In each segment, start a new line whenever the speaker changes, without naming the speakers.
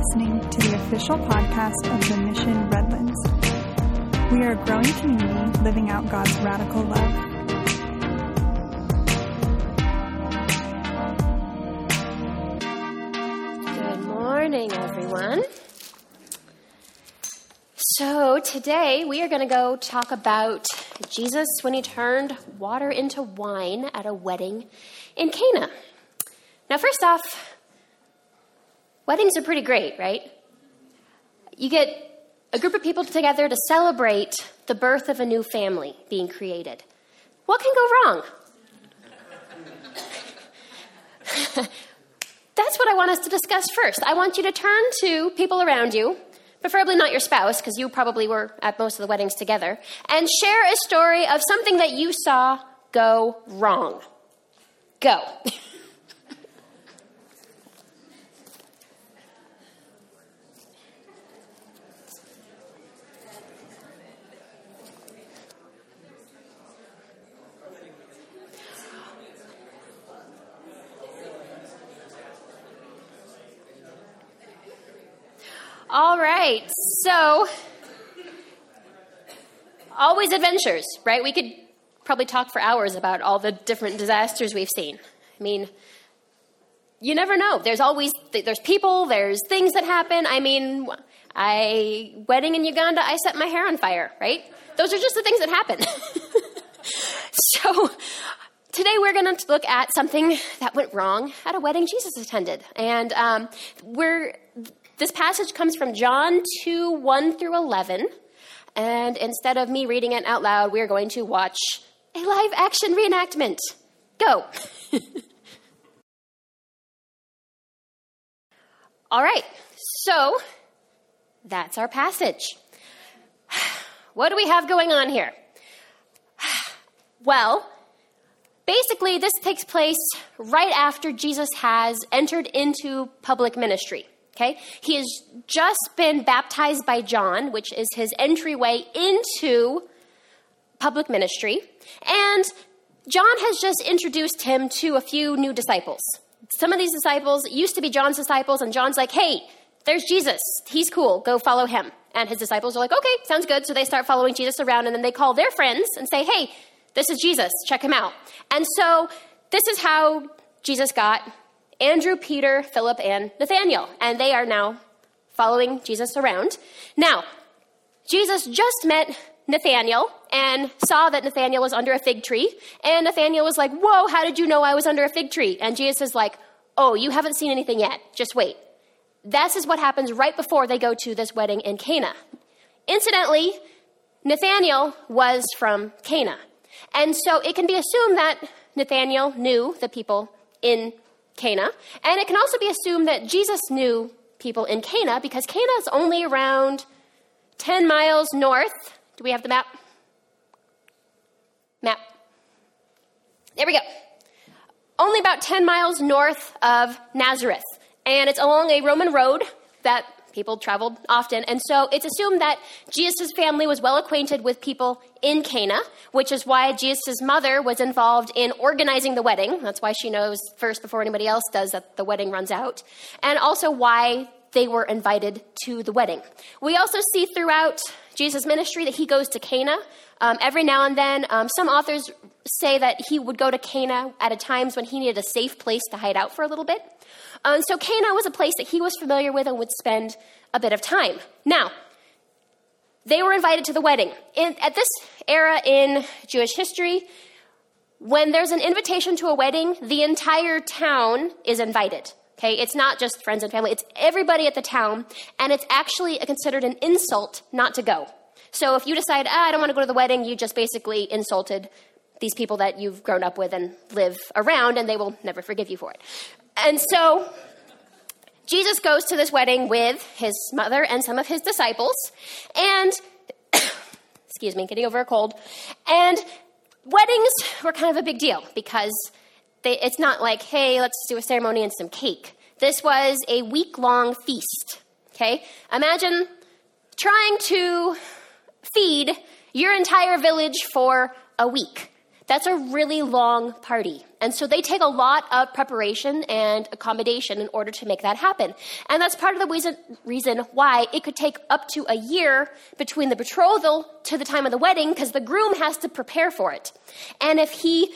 listening to the official podcast of the Mission Redlands. We are a growing community living out God's radical love.
Good morning, everyone. So, today we are going to go talk about Jesus when he turned water into wine at a wedding in Cana. Now, first off, weddings are pretty great, right? You get a group of people together to celebrate the birth of a new family being created. What can go wrong? That's what I want us to discuss first. I want you to turn to people around you, preferably not your spouse, because you probably were at most of the weddings together, and share a story of something that you saw go wrong. Go. All right, so always adventures, right? We could probably talk for hours about all the different disasters we've seen. I mean, you never know. There's always there's people, there's things that happen. I mean, I wedding in Uganda, I set my hair on fire, right? Those are just the things that happen. so today we're going to look at something that went wrong at a wedding Jesus attended, and um, we're this passage comes from John 2 1 through 11. And instead of me reading it out loud, we are going to watch a live action reenactment. Go. All right, so that's our passage. What do we have going on here? Well, basically, this takes place right after Jesus has entered into public ministry. Okay? He has just been baptized by John, which is his entryway into public ministry. And John has just introduced him to a few new disciples. Some of these disciples used to be John's disciples, and John's like, hey, there's Jesus. He's cool. Go follow him. And his disciples are like, okay, sounds good. So they start following Jesus around, and then they call their friends and say, hey, this is Jesus. Check him out. And so this is how Jesus got Andrew, Peter, Philip, and Nathaniel, and they are now following Jesus around. Now, Jesus just met Nathaniel and saw that Nathaniel was under a fig tree, and Nathaniel was like, Whoa, how did you know I was under a fig tree? And Jesus is like, Oh, you haven't seen anything yet. Just wait. This is what happens right before they go to this wedding in Cana. Incidentally, Nathaniel was from Cana. And so it can be assumed that Nathaniel knew the people in Cana. And it can also be assumed that Jesus knew people in Cana because Cana is only around 10 miles north. Do we have the map? Map. There we go. Only about 10 miles north of Nazareth. And it's along a Roman road that People traveled often. And so it's assumed that Jesus' family was well acquainted with people in Cana, which is why Jesus' mother was involved in organizing the wedding. That's why she knows first before anybody else does that the wedding runs out. And also why they were invited to the wedding. We also see throughout Jesus' ministry that he goes to Cana um, every now and then. Um, some authors say that he would go to Cana at a times when he needed a safe place to hide out for a little bit. Um, so Cana was a place that he was familiar with and would spend a bit of time. Now, they were invited to the wedding. In, at this era in Jewish history, when there's an invitation to a wedding, the entire town is invited. Okay, it's not just friends and family, it's everybody at the town, and it's actually considered an insult not to go. So if you decide, ah, I don't want to go to the wedding, you just basically insulted these people that you've grown up with and live around, and they will never forgive you for it. And so Jesus goes to this wedding with his mother and some of his disciples, and excuse me, getting over a cold. And weddings were kind of a big deal because they, it's not like, hey, let's do a ceremony and some cake. This was a week long feast. Okay? Imagine trying to feed your entire village for a week. That's a really long party. And so they take a lot of preparation and accommodation in order to make that happen. And that's part of the reason, reason why it could take up to a year between the betrothal to the time of the wedding, because the groom has to prepare for it. And if he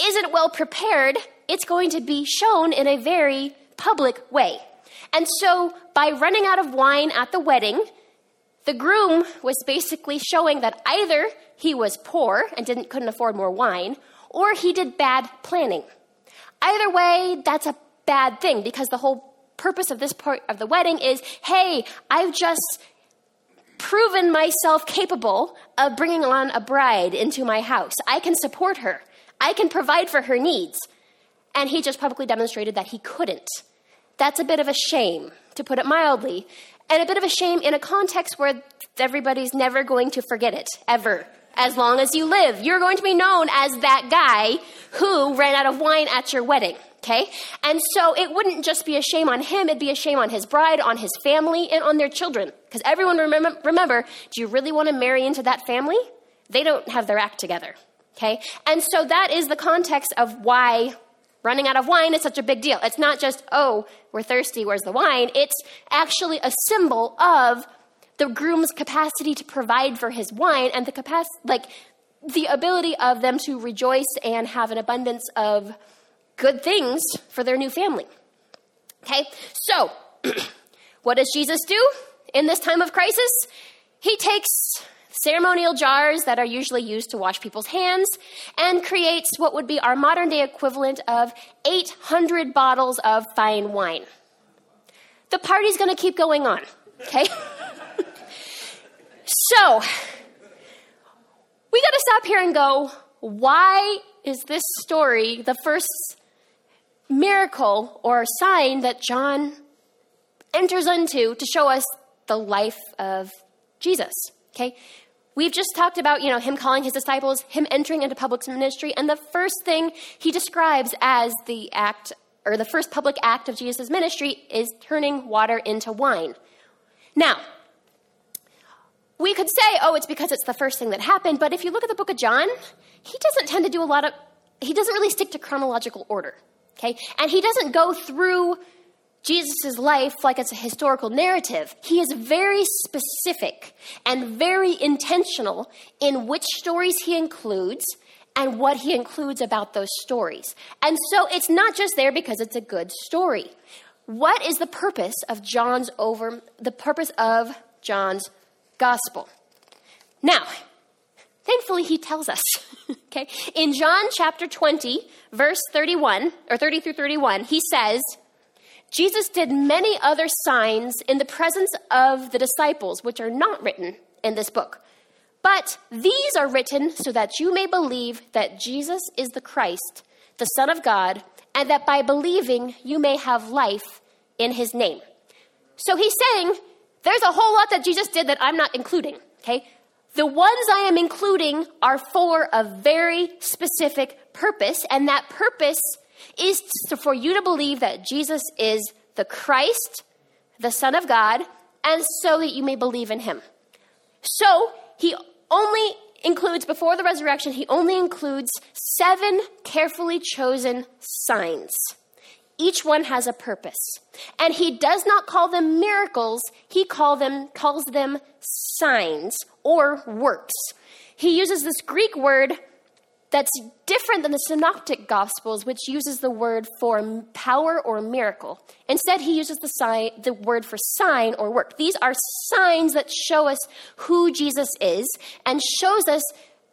isn't well prepared, it's going to be shown in a very public way. And so by running out of wine at the wedding, the groom was basically showing that either he was poor and didn't, couldn't afford more wine, or he did bad planning. Either way, that's a bad thing because the whole purpose of this part of the wedding is hey, I've just proven myself capable of bringing on a bride into my house. I can support her, I can provide for her needs. And he just publicly demonstrated that he couldn't. That's a bit of a shame, to put it mildly, and a bit of a shame in a context where everybody's never going to forget it, ever. As long as you live, you're going to be known as that guy who ran out of wine at your wedding. Okay? And so it wouldn't just be a shame on him, it'd be a shame on his bride, on his family, and on their children. Because everyone remember, remember, do you really want to marry into that family? They don't have their act together. Okay? And so that is the context of why running out of wine is such a big deal. It's not just, oh, we're thirsty, where's the wine? It's actually a symbol of the groom's capacity to provide for his wine and the capacity, like, the ability of them to rejoice and have an abundance of good things for their new family. Okay, so what does Jesus do in this time of crisis? He takes ceremonial jars that are usually used to wash people's hands, and creates what would be our modern day equivalent of 800 bottles of fine wine. The party's gonna keep going on, okay? so, we gotta stop here and go, why is this story the first miracle or sign that John enters into to show us the life of Jesus? Okay? We've just talked about, you know, him calling his disciples, him entering into public ministry, and the first thing he describes as the act or the first public act of Jesus' ministry is turning water into wine. Now, we could say, oh, it's because it's the first thing that happened, but if you look at the book of John, he doesn't tend to do a lot of, he doesn't really stick to chronological order, okay? And he doesn't go through Jesus' life like it's a historical narrative. He is very specific and very intentional in which stories he includes and what he includes about those stories. And so it's not just there because it's a good story. What is the purpose of John's over the purpose of John's gospel? Now, thankfully he tells us. okay? In John chapter 20, verse 31 or 30 through 31, he says, Jesus did many other signs in the presence of the disciples, which are not written in this book. But these are written so that you may believe that Jesus is the Christ, the Son of God, and that by believing you may have life in his name. So he's saying there's a whole lot that Jesus did that I'm not including, okay? The ones I am including are for a very specific purpose, and that purpose is for you to believe that Jesus is the Christ, the Son of God, and so that you may believe in him. So he only includes, before the resurrection, he only includes seven carefully chosen signs. Each one has a purpose. And he does not call them miracles, he call them, calls them signs or works. He uses this Greek word that's different than the synoptic gospels which uses the word for power or miracle. Instead he uses the sign the word for sign or work. These are signs that show us who jesus is and shows us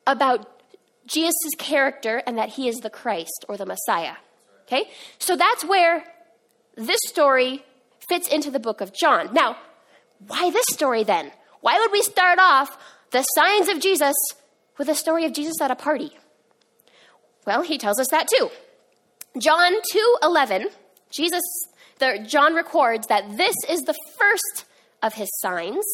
about jesus' character and that he is the christ or the messiah. Okay? So that's where this story fits into the book of john. Now why this story then? Why would we start off the signs of jesus with a story of jesus at a party well, he tells us that too. John 2:11, Jesus the, John records that this is the first of his signs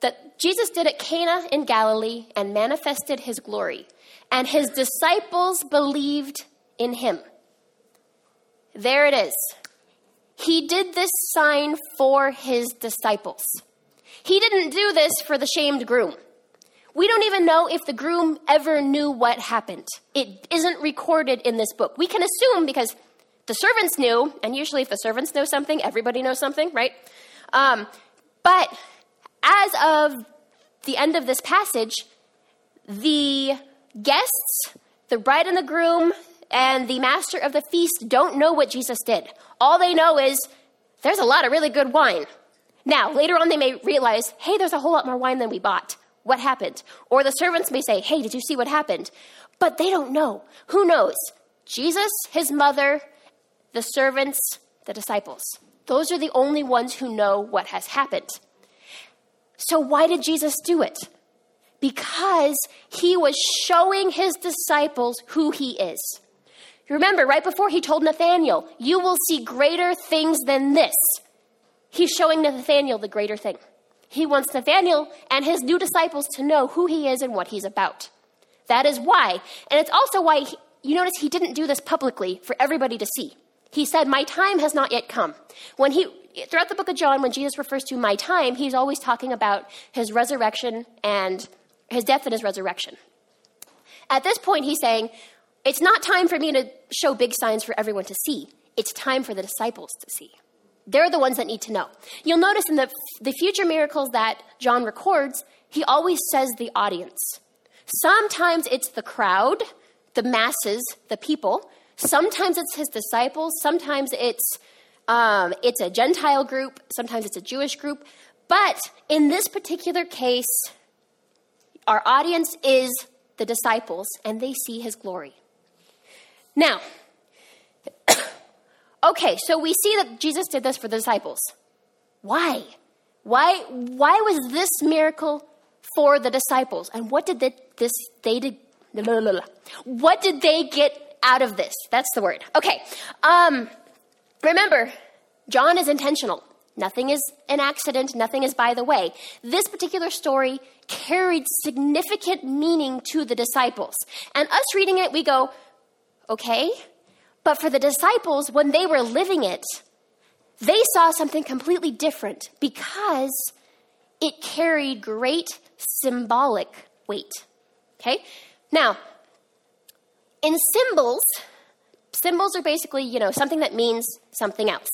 that Jesus did at Cana in Galilee and manifested his glory, and his disciples believed in him. There it is. He did this sign for his disciples. He didn't do this for the shamed groom. We don't even know if the groom ever knew what happened. It isn't recorded in this book. We can assume because the servants knew, and usually if the servants know something, everybody knows something, right? Um, but as of the end of this passage, the guests, the bride and the groom, and the master of the feast don't know what Jesus did. All they know is there's a lot of really good wine. Now, later on, they may realize, hey, there's a whole lot more wine than we bought. What happened? Or the servants may say, hey, did you see what happened? But they don't know. Who knows? Jesus, his mother, the servants, the disciples. Those are the only ones who know what has happened. So, why did Jesus do it? Because he was showing his disciples who he is. Remember, right before he told Nathanael, You will see greater things than this. He's showing Nathanael the greater thing. He wants Nathanael and his new disciples to know who he is and what he's about. That is why. And it's also why he, you notice he didn't do this publicly for everybody to see. He said, My time has not yet come. When he, throughout the book of John, when Jesus refers to my time, he's always talking about his resurrection and his death and his resurrection. At this point, he's saying, It's not time for me to show big signs for everyone to see. It's time for the disciples to see. They're the ones that need to know. You'll notice in the, the future miracles that John records, he always says the audience. Sometimes it's the crowd, the masses, the people. Sometimes it's his disciples. Sometimes it's um, it's a Gentile group. Sometimes it's a Jewish group. But in this particular case, our audience is the disciples, and they see his glory. Now, okay, so we see that Jesus did this for the disciples. Why? Why? Why was this miracle for the disciples? And what did this they did? What did they get out of this? That's the word. Okay. Um, remember, John is intentional. Nothing is an accident, nothing is by the way. This particular story carried significant meaning to the disciples. And us reading it, we go, okay. But for the disciples, when they were living it, they saw something completely different because it carried great symbolic weight. Okay? Now, in symbols, symbols are basically, you know, something that means something else.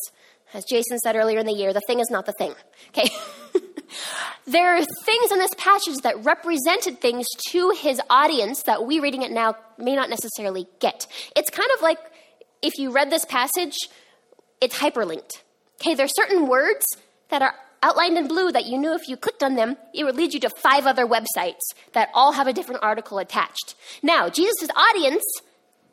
As Jason said earlier in the year, the thing is not the thing. Okay? there are things in this passage that represented things to his audience that we reading it now may not necessarily get. It's kind of like if you read this passage, it's hyperlinked. Okay, there are certain words that are outlined in blue that you knew if you clicked on them, it would lead you to five other websites that all have a different article attached. Now, Jesus' audience,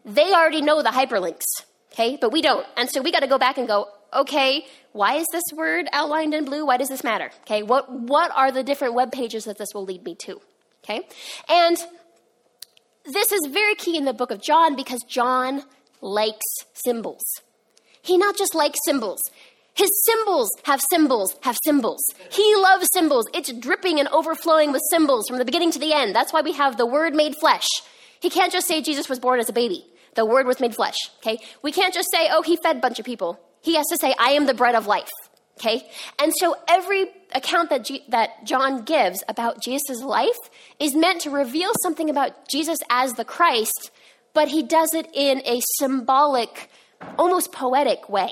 they already know the hyperlinks, okay, but we don't. And so we got to go back and go, okay, why is this word outlined in blue? Why does this matter? Okay, what, what are the different web pages that this will lead me to? Okay, and this is very key in the book of John because John likes symbols. He not just likes symbols, his symbols have symbols, have symbols. He loves symbols. It's dripping and overflowing with symbols from the beginning to the end. That's why we have the Word made flesh. He can't just say Jesus was born as a baby. The Word was made flesh, okay? We can't just say, oh, he fed a bunch of people. He has to say, I am the bread of life, okay? And so every account that, G- that John gives about Jesus' life is meant to reveal something about Jesus as the Christ, but he does it in a symbolic, almost poetic way.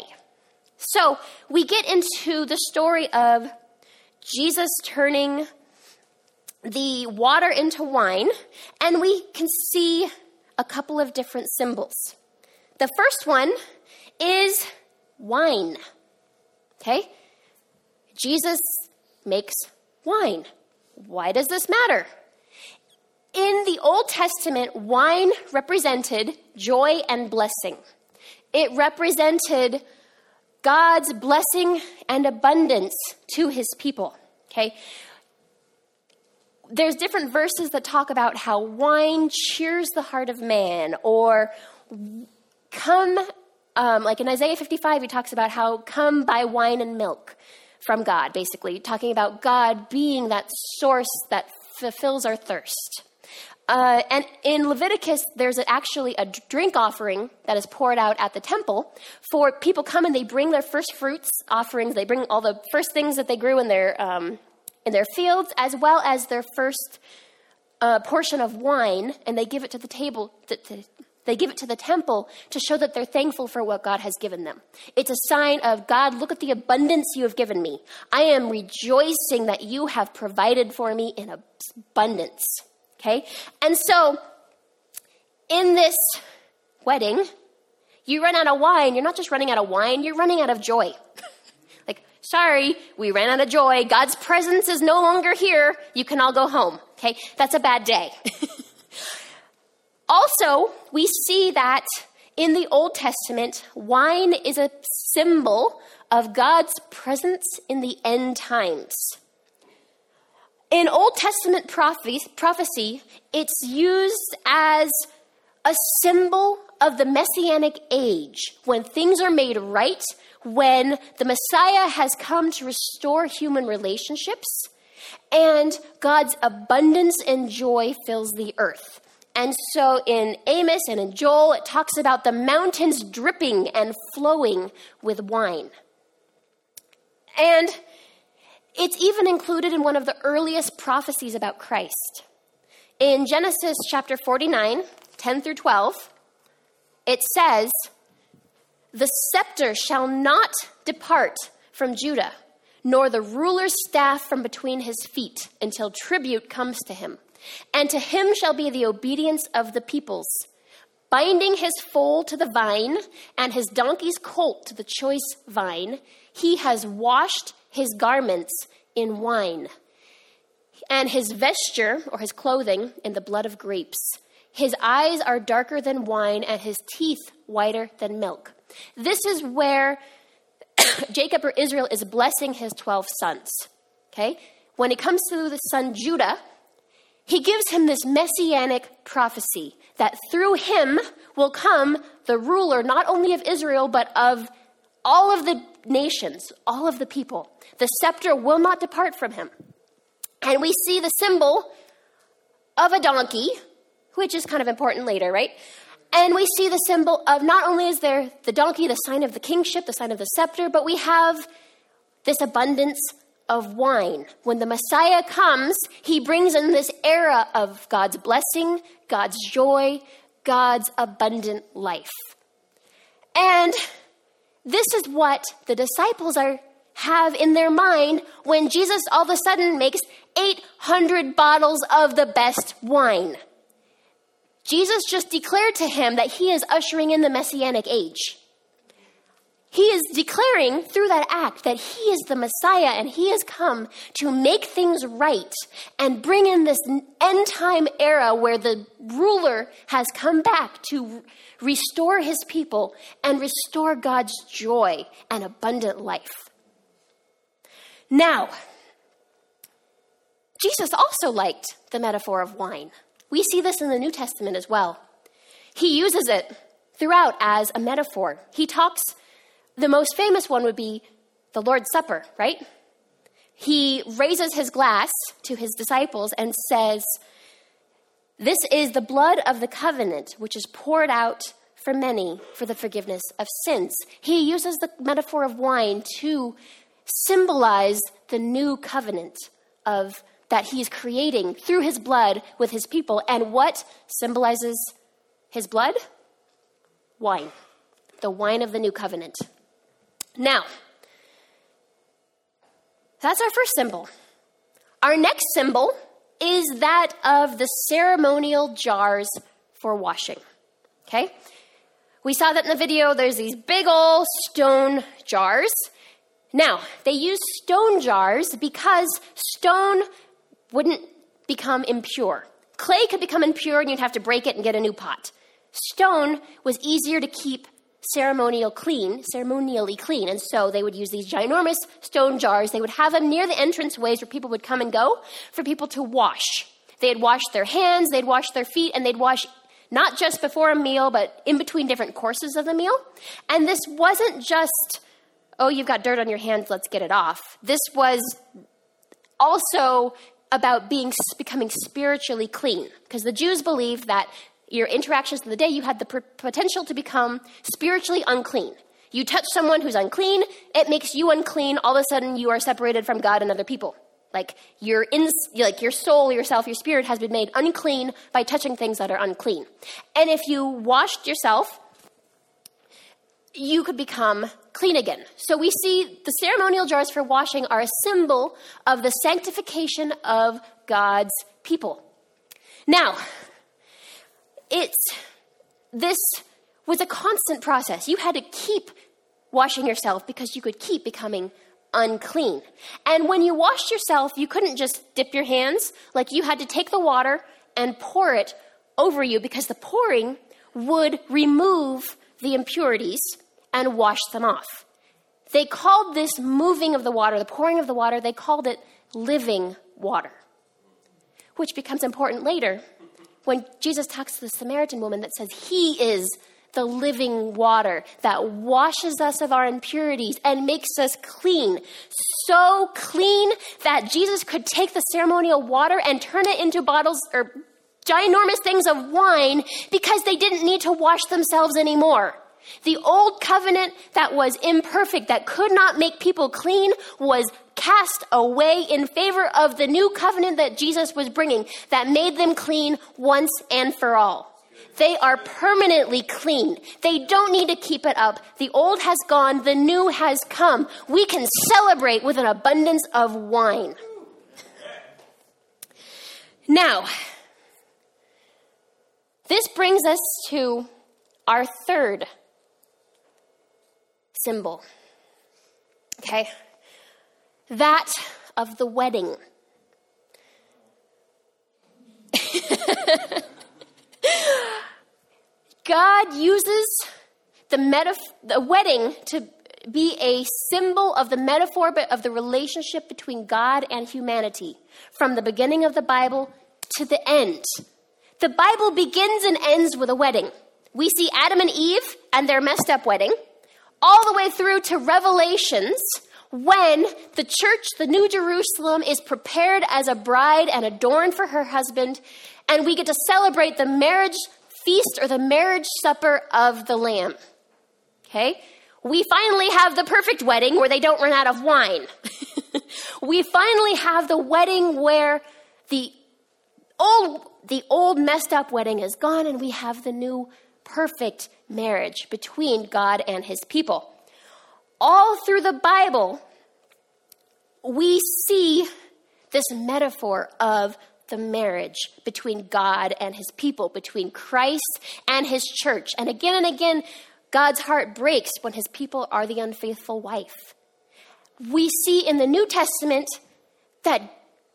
So we get into the story of Jesus turning the water into wine, and we can see a couple of different symbols. The first one is wine. Okay? Jesus makes wine. Why does this matter? In the Old Testament, wine represented joy and blessing. It represented God's blessing and abundance to his people. Okay? There's different verses that talk about how wine cheers the heart of man, or come, um, like in Isaiah 55, he talks about how come by wine and milk from God, basically, talking about God being that source that fulfills our thirst. Uh, and in Leviticus, there's actually a drink offering that is poured out at the temple for people come and they bring their first fruits offerings. They bring all the first things that they grew in their um, in their fields, as well as their first a portion of wine and they give it to the table, to, to, they give it to the temple to show that they're thankful for what God has given them. It's a sign of God, look at the abundance you have given me. I am rejoicing that you have provided for me in abundance. Okay? And so, in this wedding, you run out of wine. You're not just running out of wine, you're running out of joy. like, sorry, we ran out of joy. God's presence is no longer here. You can all go home. Okay? That's a bad day. also, we see that in the Old Testament, wine is a symbol of God's presence in the end times. In Old Testament prophecy, it's used as a symbol of the messianic age when things are made right, when the Messiah has come to restore human relationships, and God's abundance and joy fills the earth. And so in Amos and in Joel, it talks about the mountains dripping and flowing with wine. And it's even included in one of the earliest prophecies about Christ. In Genesis chapter 49, 10 through 12, it says, The scepter shall not depart from Judah, nor the ruler's staff from between his feet, until tribute comes to him. And to him shall be the obedience of the peoples, binding his foal to the vine, and his donkey's colt to the choice vine. He has washed his garments in wine, and his vesture, or his clothing, in the blood of grapes. His eyes are darker than wine, and his teeth whiter than milk. This is where Jacob or Israel is blessing his 12 sons. Okay? When it comes to the son Judah, he gives him this messianic prophecy that through him will come the ruler not only of Israel, but of all of the nations, all of the people. The scepter will not depart from him. And we see the symbol of a donkey which is kind of important later, right? And we see the symbol of not only is there the donkey, the sign of the kingship, the sign of the scepter, but we have this abundance of wine. When the Messiah comes, he brings in this era of God's blessing, God's joy, God's abundant life. And this is what the disciples are have in their mind when Jesus all of a sudden makes 800 bottles of the best wine. Jesus just declared to him that he is ushering in the messianic age. He is declaring through that act that he is the Messiah and he has come to make things right and bring in this end time era where the ruler has come back to restore his people and restore God's joy and abundant life. Now, Jesus also liked the metaphor of wine. We see this in the New Testament as well. He uses it throughout as a metaphor. He talks, the most famous one would be the Lord's Supper, right? He raises his glass to his disciples and says, This is the blood of the covenant, which is poured out for many for the forgiveness of sins. He uses the metaphor of wine to symbolize the new covenant of that he's creating through his blood with his people. And what symbolizes his blood? Wine, the wine of the new covenant. Now, that's our first symbol. Our next symbol is that of the ceremonial jars for washing. Okay? We saw that in the video. There's these big old stone jars. Now, they use stone jars because stone wouldn't become impure. Clay could become impure and you'd have to break it and get a new pot. Stone was easier to keep ceremonial clean, ceremonially clean, and so they would use these ginormous stone jars. They would have them near the entrance ways where people would come and go for people to wash. They'd wash their hands, they'd wash their feet, and they'd wash not just before a meal, but in between different courses of the meal. And this wasn't just, oh, you've got dirt on your hands, let's get it off. This was also about being becoming spiritually clean because the Jews believed that your interactions of the day you had the potential to become spiritually unclean. You touch someone who's unclean, it makes you unclean. All of a sudden, you are separated from God and other people. Like your in, like your soul, yourself, your spirit has been made unclean by touching things that are unclean. And if you washed yourself, you could become clean again. So we see the ceremonial jars for washing are a symbol of the sanctification of God's people. Now, it's this was a constant process. You had to keep washing yourself because you could keep becoming unclean. And when you washed yourself, you couldn't just dip your hands, like you had to take the water and pour it over you because the pouring would remove the impurities and wash them off. They called this moving of the water, the pouring of the water, they called it living water, which becomes important later when Jesus talks to the Samaritan woman that says, He is the living water that washes us of our impurities and makes us clean. So clean that Jesus could take the ceremonial water and turn it into bottles or ginormous things of wine because they didn't need to wash themselves anymore. The old covenant that was imperfect, that could not make people clean, was cast away in favor of the new covenant that Jesus was bringing that made them clean once and for all. They are permanently clean. They don't need to keep it up. The old has gone, the new has come. We can celebrate with an abundance of wine. Now, this brings us to our third symbol. Okay? That of the wedding. God uses the, metaf- the wedding to be a symbol of the metaphor of the relationship between God and humanity from the beginning of the Bible to the end. The Bible begins and ends with a wedding. We see Adam and Eve and their messed up wedding, all the way through to Revelations when the church, the New Jerusalem, is prepared as a bride and adorned for her husband, and we get to celebrate the marriage feast or the marriage supper of the Lamb. Okay? We finally have the perfect wedding where they don't run out of wine. we finally have the wedding where the old, the old messed up wedding is gone and we have the new perfect marriage between God and his people. All through the Bible, we see this metaphor of the marriage between God and his people, between Christ and his church. And again and again, God's heart breaks when his people are the unfaithful wife. We see in the New Testament that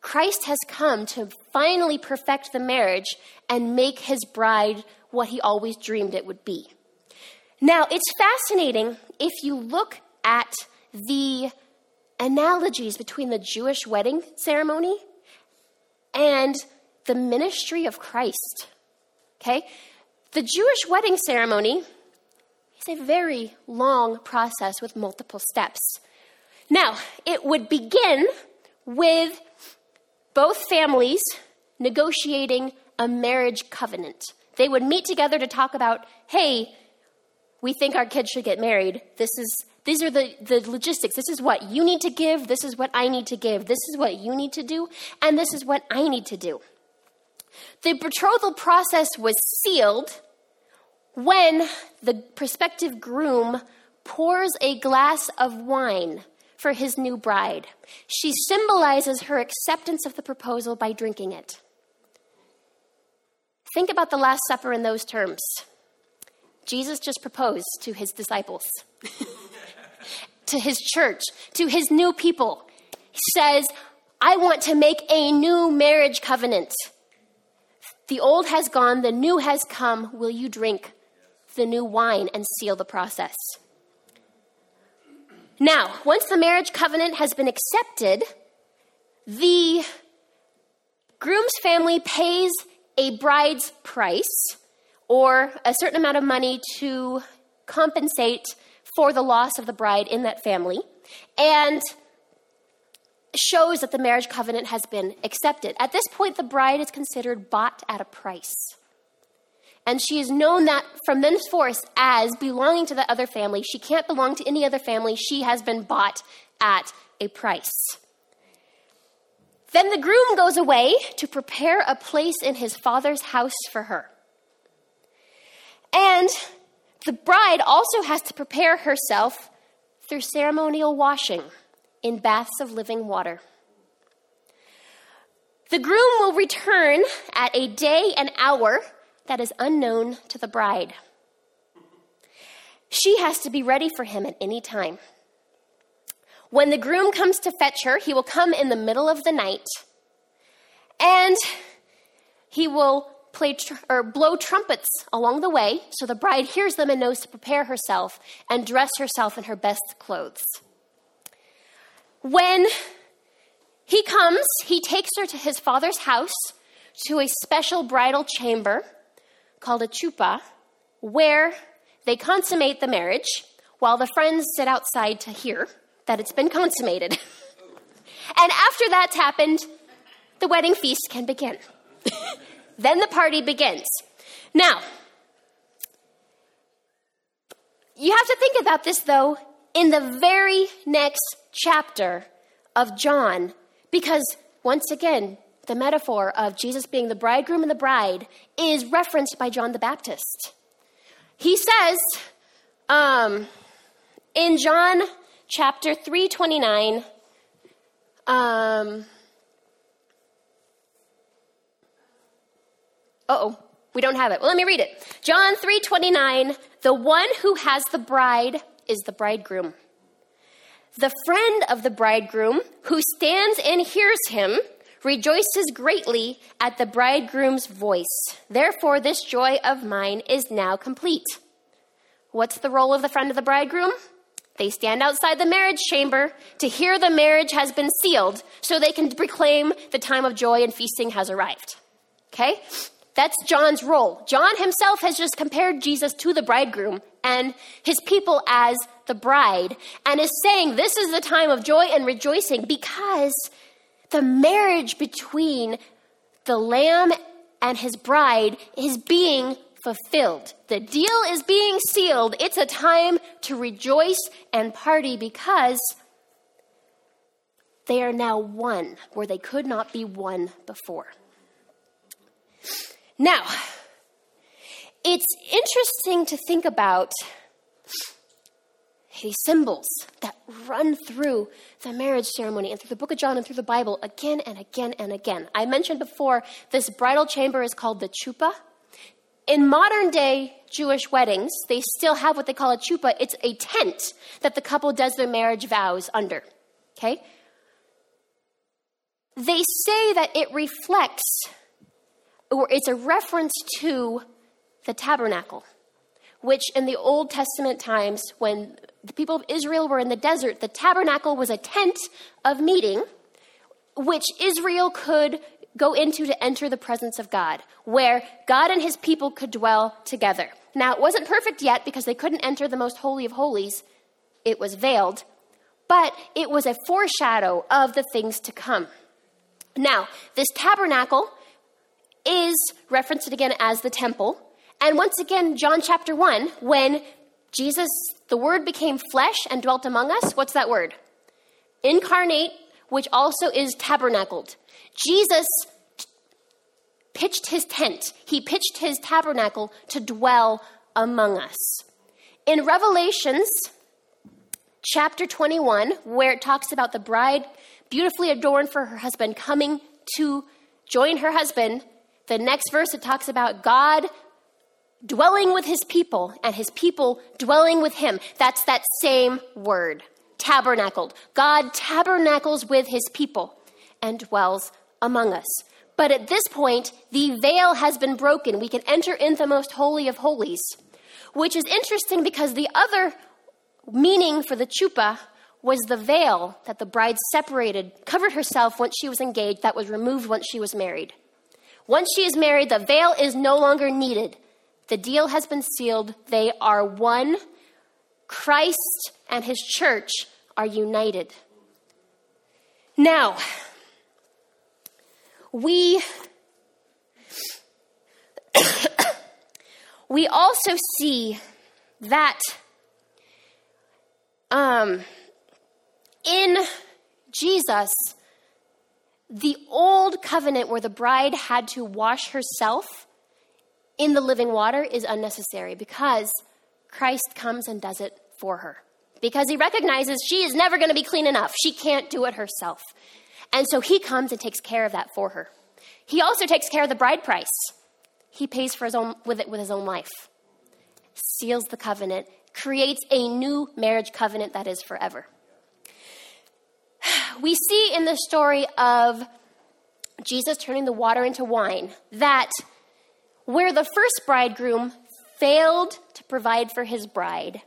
Christ has come to finally perfect the marriage and make his bride what he always dreamed it would be. Now, it's fascinating if you look at the analogies between the Jewish wedding ceremony and the ministry of Christ. Okay? The Jewish wedding ceremony is a very long process with multiple steps. Now, it would begin with both families negotiating a marriage covenant. They would meet together to talk about, hey, we think our kids should get married. This is these are the, the logistics. This is what you need to give. This is what I need to give. This is what you need to do. And this is what I need to do. The betrothal process was sealed when the prospective groom pours a glass of wine for his new bride. She symbolizes her acceptance of the proposal by drinking it. Think about the Last Supper in those terms. Jesus just proposed to his disciples. to his church, to his new people. He says, I want to make a new marriage covenant. The old has gone, the new has come. Will you drink the new wine and seal the process? Now, once the marriage covenant has been accepted, the groom's family pays a bride's price or a certain amount of money to compensate for the loss of the bride in that family and shows that the marriage covenant has been accepted. At this point, the bride is considered bought at a price. And she is known that from thenceforth as belonging to the other family. She can't belong to any other family. She has been bought at a price. Then the groom goes away to prepare a place in his father's house for her. And the bride also has to prepare herself through ceremonial washing in baths of living water. The groom will return at a day and hour that is unknown to the bride. She has to be ready for him at any time. When the groom comes to fetch her, he will come in the middle of the night and he will play tr- or blow trumpets along the way so the bride hears them and knows to prepare herself and dress herself in her best clothes. When he comes, he takes her to his father's house to a special bridal chamber called a chuppah where they consummate the marriage while the friends sit outside to hear that it's been consummated. and after that's happened, the wedding feast can begin. then the party begins. Now, you have to think about this though in the very next chapter of John, because once again, the metaphor of Jesus being the bridegroom and the bride is referenced by John the Baptist. He says um, in John chapter 329, um, oh, we don't have it. Well, let me read it. John 3:29, the one who has the bride is the bridegroom. The friend of the bridegroom who stands and hears him rejoices greatly at the bridegroom's voice. Therefore, this joy of mine is now complete. What's the role of the friend of the bridegroom? They stand outside the marriage chamber to hear the marriage has been sealed so they can proclaim the time of joy and feasting has arrived. Okay? That's John's role. John himself has just compared Jesus to the bridegroom and his people as the bride and is saying this is the time of joy and rejoicing because the marriage between the lamb and his bride is being fulfilled. The deal is being sealed. It's a time to rejoice and party because they are now one where they could not be one before. Now, it's interesting to think about these symbols that run through the marriage ceremony and through the book of John and through the Bible again and again and again. I mentioned before this bridal chamber is called the chuppah. In modern day Jewish weddings, they still have what they call a chuppah. It's a tent that the couple does their marriage vows under. Okay? They say that it reflects or it's a reference to the tabernacle, which in the Old Testament times, when the people of Israel were in the desert, the tabernacle was a tent of meeting, which Israel could go into to enter the presence of God, where God and his people could dwell together. Now, it wasn't perfect yet because they couldn't enter the most holy of holies, it was veiled, but it was a foreshadow of the things to come. Now, this tabernacle is referenced again as the temple. And once again, John chapter 1, when Jesus, the Word became flesh and dwelt among us, what's that word? Incarnate, which also is tabernacled. Jesus pitched his tent, he pitched his tabernacle to dwell among us. In Revelations chapter 21, where it talks about the bride beautifully adorned for her husband coming to join her husband, the next verse, it talks about God dwelling with his people and his people dwelling with him. That's that same word, tabernacled. God tabernacles with his people and dwells among us. But at this point, the veil has been broken. We can enter in the most holy of holies, which is interesting because the other meaning for the chuppah was the veil that the bride separated, covered herself once she was engaged, that was removed once she was married. Once she is married, the veil is no longer needed. The deal has been sealed. They are one. Christ and his church are united. Now, we we also see that um, in Jesus the old covenant where the bride had to wash herself in the living water is unnecessary because Christ comes and does it for her. Because he recognizes she is never going to be clean enough. She can't do it herself. And so he comes and takes care of that for her. He also takes care of the bride price. He pays for his own with it with his own life. Seals the covenant, creates a new marriage covenant that is forever. We see in the story of Jesus turning the water into wine that where the first bridegroom failed to provide for his bride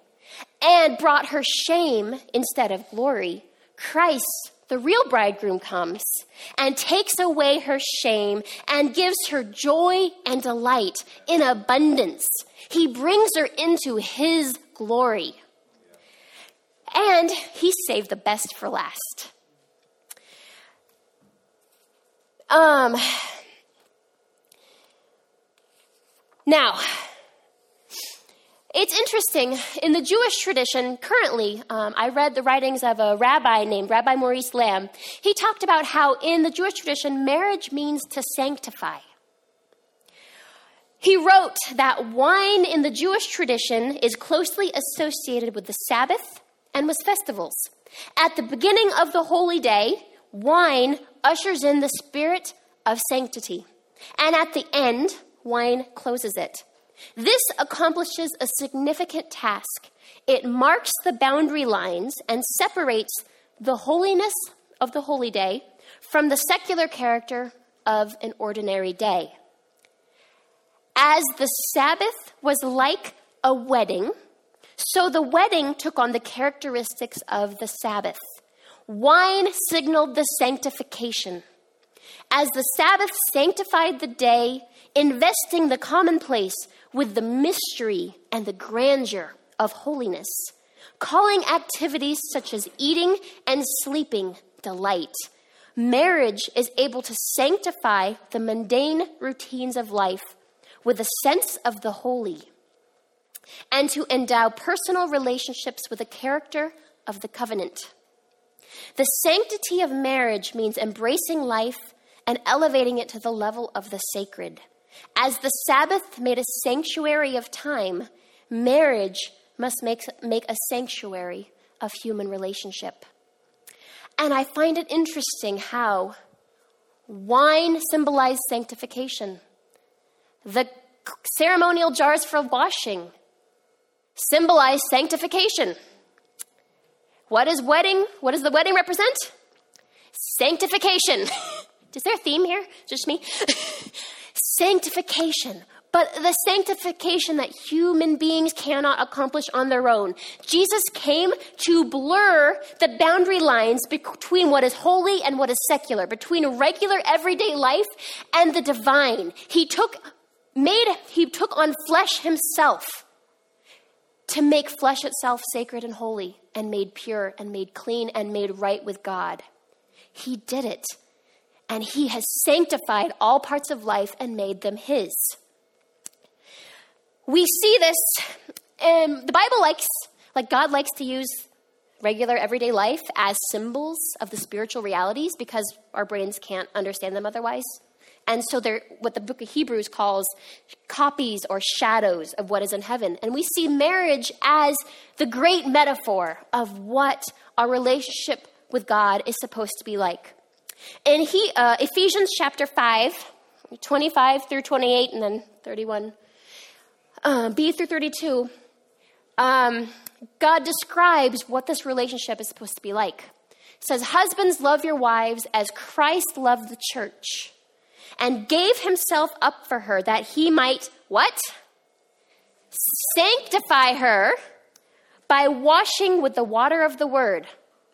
and brought her shame instead of glory, Christ, the real bridegroom, comes and takes away her shame and gives her joy and delight in abundance. He brings her into his glory. And he saved the best for last. Um, now, it's interesting. In the Jewish tradition, currently, um, I read the writings of a rabbi named Rabbi Maurice Lamm. He talked about how in the Jewish tradition, marriage means to sanctify. He wrote that wine in the Jewish tradition is closely associated with the Sabbath and with festivals. At the beginning of the holy day, wine ushers in the spirit of sanctity. And at the end, wine closes it. This accomplishes a significant task. It marks the boundary lines and separates the holiness of the holy day from the secular character of an ordinary day. As the Sabbath was like a wedding, so the wedding took on the characteristics of the Sabbath. Wine signaled the sanctification. As the Sabbath sanctified the day, investing the commonplace with the mystery and the grandeur of holiness, calling activities such as eating and sleeping delight. Marriage is able to sanctify the mundane routines of life with a sense of the holy and to endow personal relationships with the character of the covenant. The sanctity of marriage means embracing life and elevating it to the level of the sacred. As the Sabbath made a sanctuary of time, marriage must make, make a sanctuary of human relationship. And I find it interesting how wine symbolized sanctification. The ceremonial jars for washing symbolize sanctification. What is wedding? What does the wedding represent? Sanctification. is there a theme here? Just me? sanctification, but the sanctification that human beings cannot accomplish on their own. Jesus came to blur the boundary lines between what is holy and what is secular, between regular everyday life and the divine. He took made he took on flesh himself to make flesh itself sacred and holy and made pure and made clean and made right with God. He did it and he has sanctified all parts of life and made them his. We see this, um, the Bible likes, like God likes to use regular everyday life as symbols of the spiritual realities because our brains can't understand them otherwise. And so they're what the book of Hebrews calls copies or shadows of what is in heaven. And we see marriage as the great metaphor of what our relationship with God is supposed to be like. In he, uh, Ephesians chapter 5, 25 through 28, and then 31, uh, B through 32, um, God describes what this relationship is supposed to be like. It says, Husbands, love your wives as Christ loved the church and gave himself up for her that he might, what? Sanctify her by washing with the water of the word.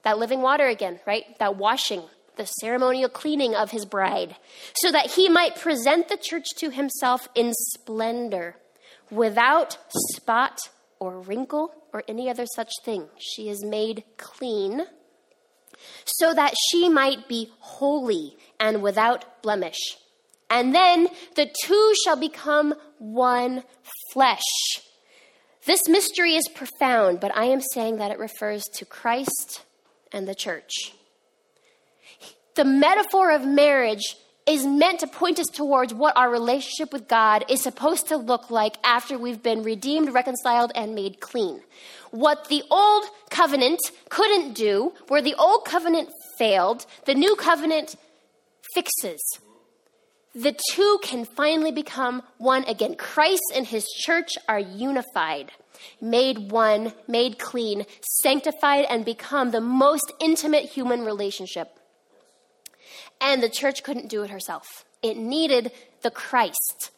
That living water again, right? That washing the ceremonial cleaning of his bride, so that he might present the church to himself in splendor, without spot or wrinkle or any other such thing. She is made clean, so that she might be holy and without blemish. And then the two shall become one flesh. This mystery is profound, but I am saying that it refers to Christ and the church. the metaphor of marriage is meant to point us towards what our relationship with God is supposed to look like after we've been redeemed, reconciled, and made clean. What the old covenant couldn't do, where the old covenant failed, the new covenant fixes. The two can finally become one again. Christ and his church are unified, made one, made clean, sanctified, and become the most intimate human relationship and the church couldn't do it herself. It needed the Christ.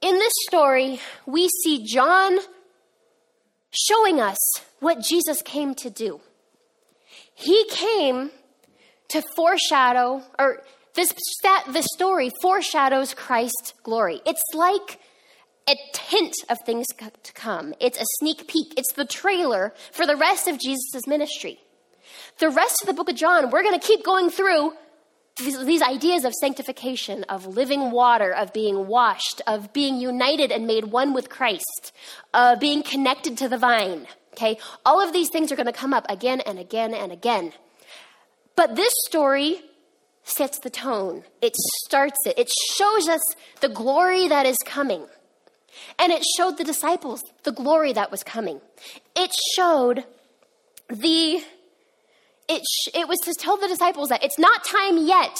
In this story, we see John showing us what Jesus came to do. He came to foreshadow, or this, story foreshadows Christ's glory. It's like a hint of things to come. It's a sneak peek. It's the trailer for the rest of Jesus' ministry. The rest of the book of John, we're going to keep going through these, these, ideas of sanctification, of living water, of being washed, of being united and made one with Christ, uh, being connected to the vine. Okay? All of these things are going to come up again and again and again. But this story sets the tone, it starts it, it shows us the glory that is coming. And it showed the disciples the glory that was coming. It showed the it, sh- it was to tell the disciples that it's not time yet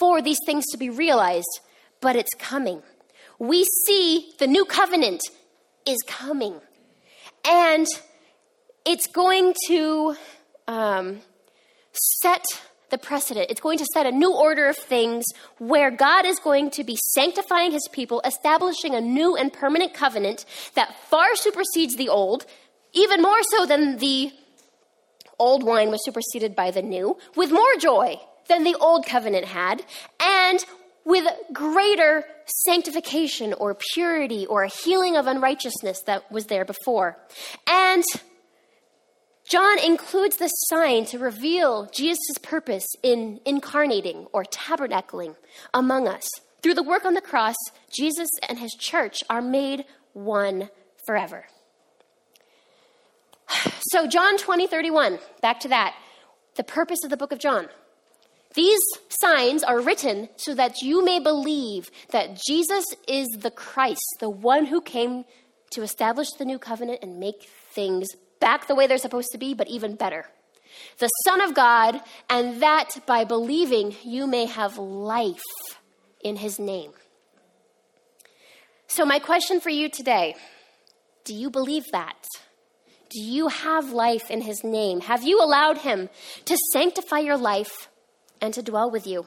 for these things to be realized, but it's coming. We see the new covenant is coming. And it's going to um, set the precedent. It's going to set a new order of things where God is going to be sanctifying his people, establishing a new and permanent covenant that far supersedes the old, even more so than the old wine was superseded by the new, with more joy than the old covenant had, and with greater sanctification or purity or healing of unrighteousness that was there before. And John includes this sign to reveal Jesus' purpose in incarnating or tabernacling among us. Through the work on the cross, Jesus and his church are made one forever. So, John 20, 31, back to that. The purpose of the book of John. These signs are written so that you may believe that Jesus is the Christ, the one who came to establish the new covenant and make things back the way they're supposed to be, but even better. The Son of God, and that by believing you may have life in his name. So, my question for you today do you believe that? Do you have life in his name? Have you allowed him to sanctify your life and to dwell with you?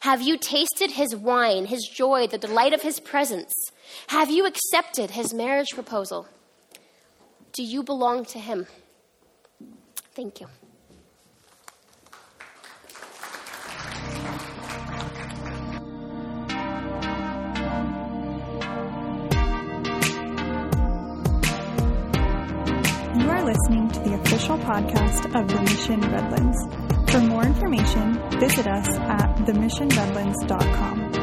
Have you tasted his wine, his joy, the delight of his presence? Have you accepted his marriage proposal? Do you belong to him? Thank you.
You are listening to the official podcast of The Mission Redlands. For more information, visit us at themissionredlands.com.